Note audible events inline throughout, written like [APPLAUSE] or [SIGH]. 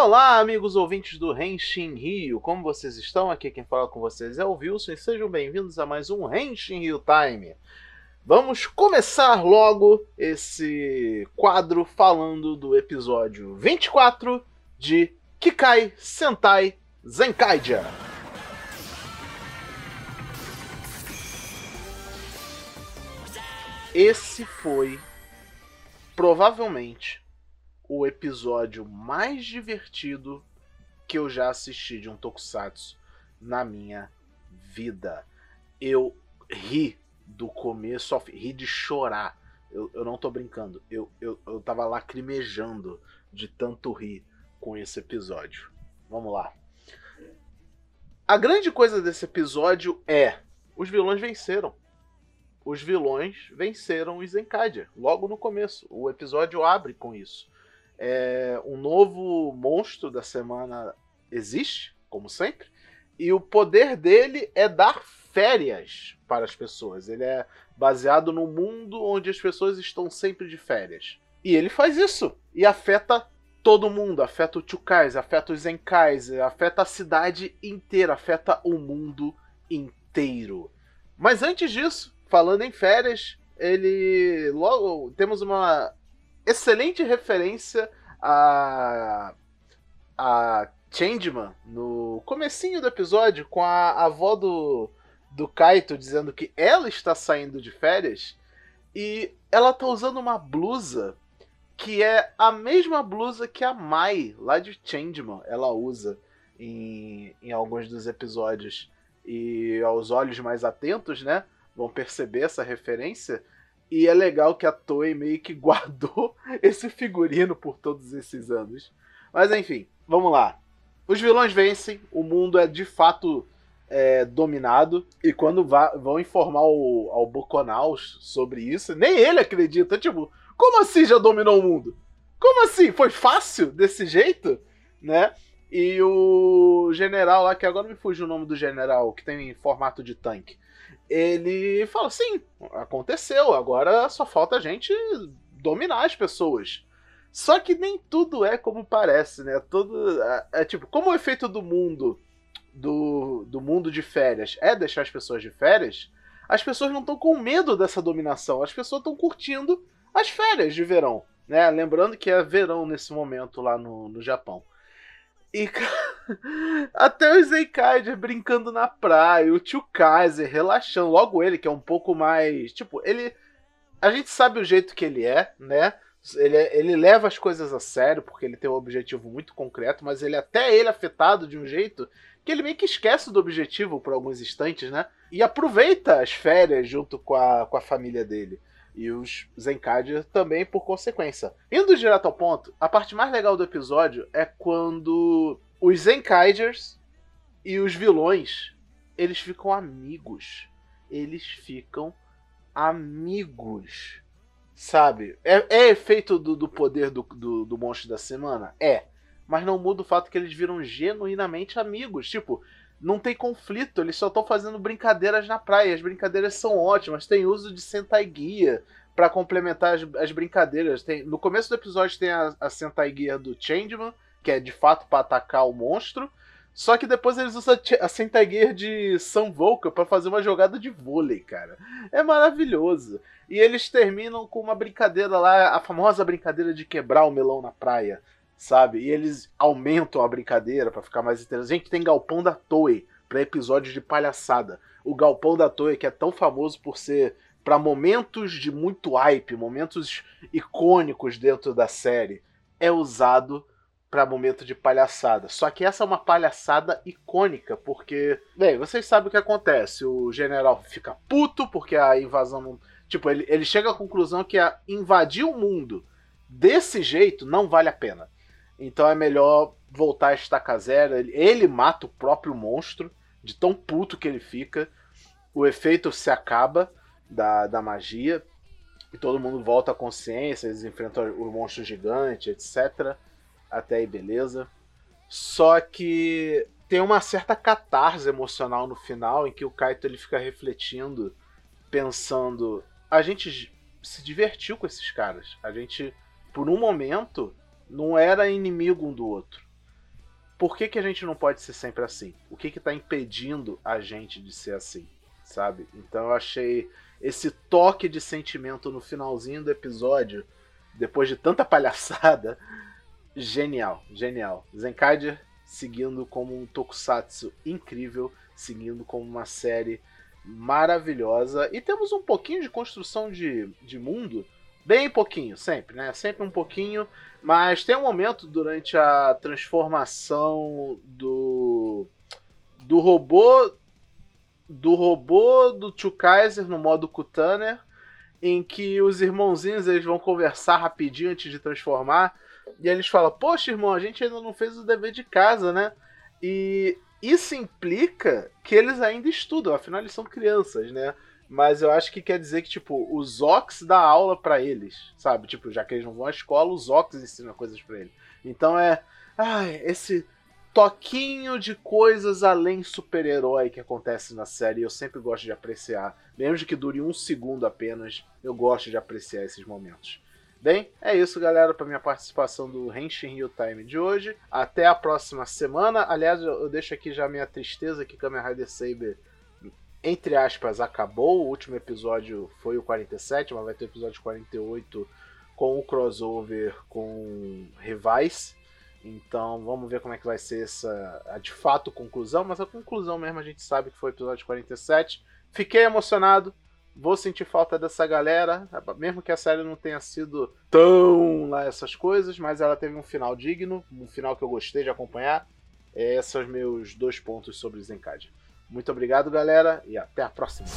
Olá, amigos ouvintes do Henshin Rio, como vocês estão? Aqui quem fala com vocês é o Wilson e sejam bem-vindos a mais um Henshin Rio Time. Vamos começar logo esse quadro falando do episódio 24 de Kikai Sentai Zenkaija. Esse foi provavelmente o episódio mais divertido que eu já assisti de um tokusatsu na minha vida. Eu ri do começo ri de chorar. Eu, eu não tô brincando. Eu, eu, eu tava lacrimejando de tanto rir com esse episódio. Vamos lá. A grande coisa desse episódio é: os vilões venceram. Os vilões venceram os Zenkadia logo no começo. O episódio abre com isso. É, um novo monstro da semana existe, como sempre, e o poder dele é dar férias para as pessoas. Ele é baseado no mundo onde as pessoas estão sempre de férias. E ele faz isso e afeta todo mundo, afeta o Chukais, afeta os Zenkais, afeta a cidade inteira, afeta o mundo inteiro. Mas antes disso, falando em férias, ele logo temos uma excelente referência a a Changeman no comecinho do episódio com a avó do do Kaito dizendo que ela está saindo de férias e ela tá usando uma blusa que é a mesma blusa que a Mai lá de Changeman ela usa em, em alguns dos episódios. E aos olhos mais atentos, né, vão perceber essa referência e é legal que a Toei meio que [LAUGHS] guardou esse figurino por todos esses anos. Mas enfim, vamos lá. Os vilões vencem, o mundo é de fato é, dominado. E quando vão informar o, ao Boconaus sobre isso, nem ele acredita. Tipo, como assim já dominou o mundo? Como assim? Foi fácil desse jeito? Né? E o general lá, que agora me fugiu o nome do general, que tem formato de tanque ele fala: sim, aconteceu, agora só falta a gente dominar as pessoas. Só que nem tudo é como parece, né? Tudo é, é tipo, como o efeito do mundo do, do mundo de férias é deixar as pessoas de férias, as pessoas não estão com medo dessa dominação, as pessoas estão curtindo as férias de verão, né? Lembrando que é verão nesse momento lá no, no Japão. E [LAUGHS] [LAUGHS] até o Zeikaider brincando na praia, o tio Kaiser relaxando, logo ele que é um pouco mais, tipo, ele a gente sabe o jeito que ele é, né? Ele, ele leva as coisas a sério porque ele tem um objetivo muito concreto, mas ele até ele afetado de um jeito que ele meio que esquece do objetivo por alguns instantes, né? E aproveita as férias junto com a, com a família dele e os Zenkaiger também por consequência. Indo direto ao ponto, a parte mais legal do episódio é quando os Zenkaigers e os vilões, eles ficam amigos. Eles ficam amigos. Sabe? É, é efeito do, do poder do, do, do monstro da semana? É. Mas não muda o fato que eles viram genuinamente amigos. Tipo, não tem conflito, eles só estão fazendo brincadeiras na praia. As brincadeiras são ótimas, tem uso de Sentai Guia para complementar as, as, brincadeiras. Tem, no começo do episódio tem a, a Sentai Guia do Changeman, que é de fato para atacar o monstro. Só que depois eles usam a Sentai Gear de Sam Volca para fazer uma jogada de vôlei, cara. É maravilhoso. E eles terminam com uma brincadeira lá, a famosa brincadeira de quebrar o melão na praia sabe? E eles aumentam a brincadeira para ficar mais interessante. Gente, tem Galpão da Toei para episódios de palhaçada. O Galpão da Toei, que é tão famoso por ser para momentos de muito hype, momentos icônicos dentro da série, é usado para momento de palhaçada. Só que essa é uma palhaçada icônica, porque, bem, vocês sabem o que acontece. O general fica puto porque a invasão Tipo, ele, ele chega à conclusão que a invadir o mundo desse jeito não vale a pena. Então é melhor voltar a estaca zero. Ele, ele mata o próprio monstro, de tão puto que ele fica. O efeito se acaba da, da magia. E todo mundo volta à consciência. Eles enfrentam o monstro gigante, etc. Até aí, beleza. Só que tem uma certa catarse emocional no final em que o Kaito ele fica refletindo, pensando: a gente se divertiu com esses caras. A gente, por um momento, não era inimigo um do outro. por que, que a gente não pode ser sempre assim? O que que tá impedindo a gente de ser assim, sabe? Então eu achei esse toque de sentimento no finalzinho do episódio, depois de tanta palhaçada, [LAUGHS] genial, genial. Zenkaiger seguindo como um tokusatsu incrível, seguindo como uma série maravilhosa. E temos um pouquinho de construção de, de mundo, bem pouquinho, sempre, né? Sempre um pouquinho, mas tem um momento durante a transformação do do robô do robô do Tio Kaiser no modo Kutaner, em que os irmãozinhos eles vão conversar rapidinho antes de transformar. E eles falam: Poxa, irmão, a gente ainda não fez o dever de casa, né? E isso implica que eles ainda estudam, afinal eles são crianças, né? Mas eu acho que quer dizer que, tipo, os Ox dá aula para eles, sabe? Tipo, já que eles não vão à escola, os Ox ensinam coisas para eles. Então é. Ai, esse toquinho de coisas além super-herói que acontece na série. Eu sempre gosto de apreciar. Mesmo que dure um segundo apenas, eu gosto de apreciar esses momentos. Bem, é isso, galera, para minha participação do Henshin Rio Time de hoje. Até a próxima semana. Aliás, eu deixo aqui já minha tristeza que Kamen Rider Saber, entre aspas, acabou. O último episódio foi o 47, mas vai ter o episódio 48 com o crossover com Revise. Então vamos ver como é que vai ser essa a de fato conclusão, mas a conclusão mesmo a gente sabe que foi o episódio 47. Fiquei emocionado, Vou sentir falta dessa galera, mesmo que a série não tenha sido tão lá essas coisas, mas ela teve um final digno, um final que eu gostei de acompanhar. Esses são meus dois pontos sobre Zenkad. Muito obrigado, galera, e até a próxima.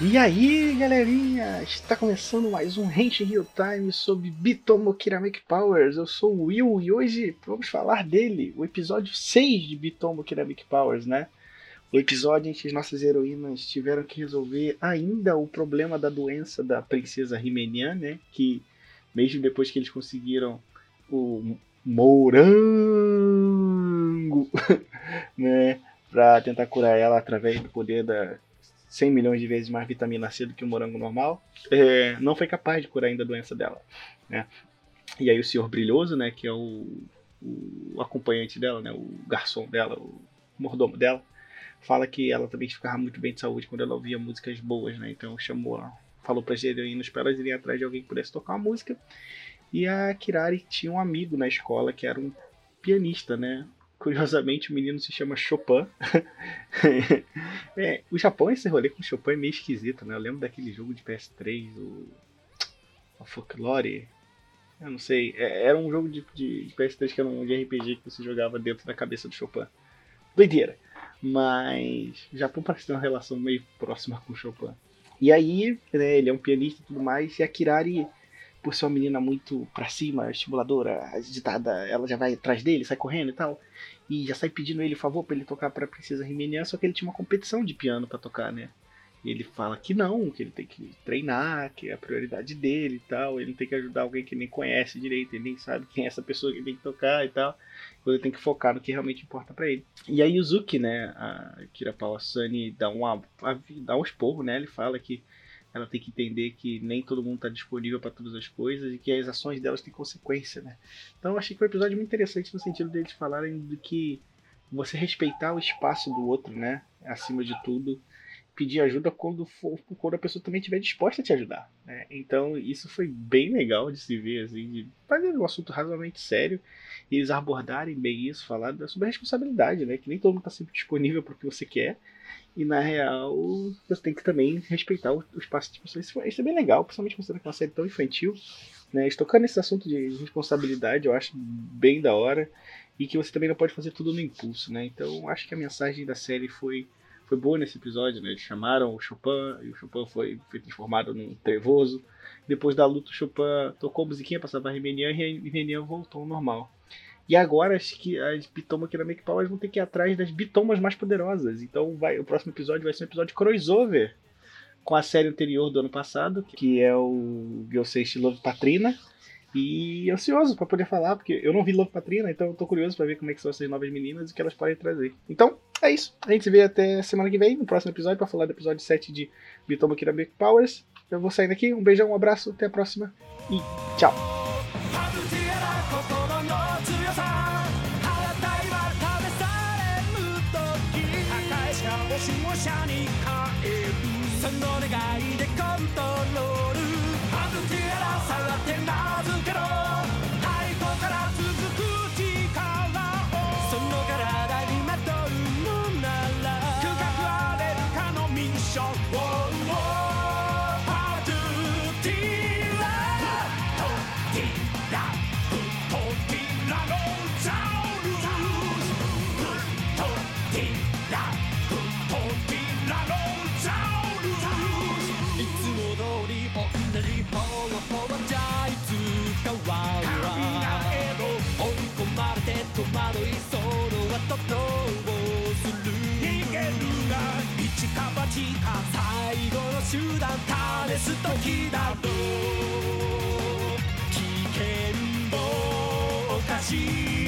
E aí, galerinha, está começando mais um Henshin Real Time sobre Bitomo Kirameki Powers. Eu sou o Will e hoje vamos falar dele, o episódio 6 de Bitomo Kirameki Powers, né? O episódio em que as nossas heroínas tiveram que resolver ainda o problema da doença da princesa Rimenian, né? Que mesmo depois que eles conseguiram o morango, [LAUGHS] né? Pra tentar curar ela através do poder da 100 milhões de vezes mais vitamina C do que o morango normal, é, não foi capaz de curar ainda a doença dela. Né? E aí o senhor Brilhoso, né, que é o, o acompanhante dela, né, o garçom dela, o mordomo dela, fala que ela também ficava muito bem de saúde quando ela ouvia músicas boas, né? Então chamou, falou para as heroínas para elas irem atrás de alguém que pudesse tocar uma música. E a Kirari tinha um amigo na escola que era um pianista, né? Curiosamente, o menino se chama Chopin. [LAUGHS] é, o Japão, esse rolê com Chopin é meio esquisito, né? Eu lembro daquele jogo de PS3, o, o Folklore. Eu não sei. É, era um jogo de, de, PS3 que era um de RPG que você jogava dentro da cabeça do Chopin. Doideira. Mas o Japão parece ter uma relação meio próxima com o Chopin. E aí, né, ele é um pianista e tudo mais, e a Kirari por ser uma menina muito pra cima, estimuladora, agitada, ela já vai atrás dele, sai correndo e tal. E já sai pedindo ele favor para ele tocar pra Princesa Rimenian, só que ele tinha uma competição de piano para tocar, né? Ele fala que não, que ele tem que treinar, que é a prioridade dele e tal. Ele tem que ajudar alguém que nem conhece direito, ele nem sabe quem é essa pessoa que tem que tocar e tal. Então ele tem que focar no que realmente importa para ele. E aí o Zuki, né, a Kira Sunny dá, uma, dá um esporro, né? Ele fala que ela tem que entender que nem todo mundo está disponível para todas as coisas e que as ações delas têm consequência, né? Então eu achei que foi um episódio muito interessante no sentido deles falarem de que você respeitar o espaço do outro, né? Acima de tudo, pedir ajuda quando, for, quando a pessoa também estiver disposta a te ajudar. Né? Então isso foi bem legal de se ver, assim, de fazer um assunto razoavelmente sério e eles abordarem bem isso, falar sobre a responsabilidade, né? Que nem todo mundo está sempre disponível para o que você quer e na real, você tem que também respeitar o, o espaço de pessoas. Isso, isso é bem legal, principalmente considerando que uma série tão infantil. Né? Estocando nesse assunto de responsabilidade, eu acho bem da hora. E que você também não pode fazer tudo no impulso, né? Então acho que a mensagem da série foi, foi boa nesse episódio, né? Eles chamaram o Chopin, e o Chopin foi, foi transformado num trevoso. Depois da luta, o Chopin tocou a musiquinha pra salvar a Rimenian e a Rimenian voltou ao normal. E agora as, que, as bitomas Make Powers vão ter que ir atrás das bitomas mais poderosas. Então vai, o próximo episódio vai ser um episódio crossover com a série anterior do ano passado, que é o Gelseish Love Patrina. E ansioso para poder falar, porque eu não vi Love Patrina, então eu tô curioso para ver como é que são essas novas meninas e o que elas podem trazer. Então, é isso. A gente se vê até semana que vem, no próximo episódio, para falar do episódio 7 de Bitomo Kirabek Powers. Eu vou saindo aqui, um beijão, um abraço, até a próxima e tchau!「その願いでこ手段試す時だろう危険もおかしい。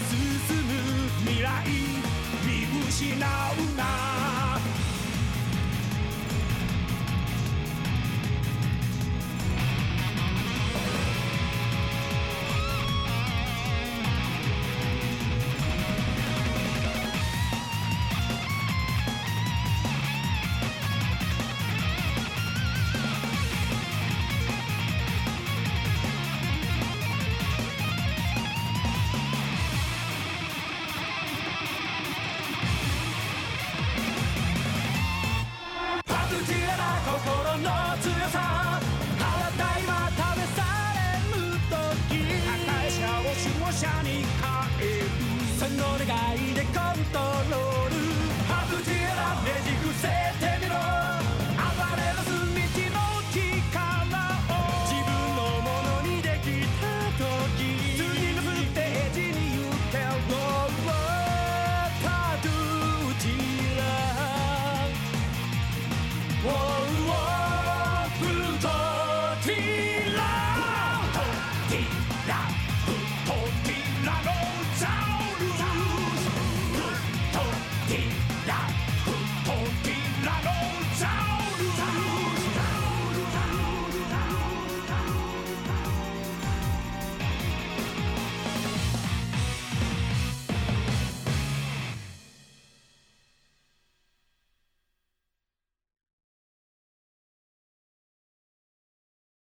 進む未来見失うな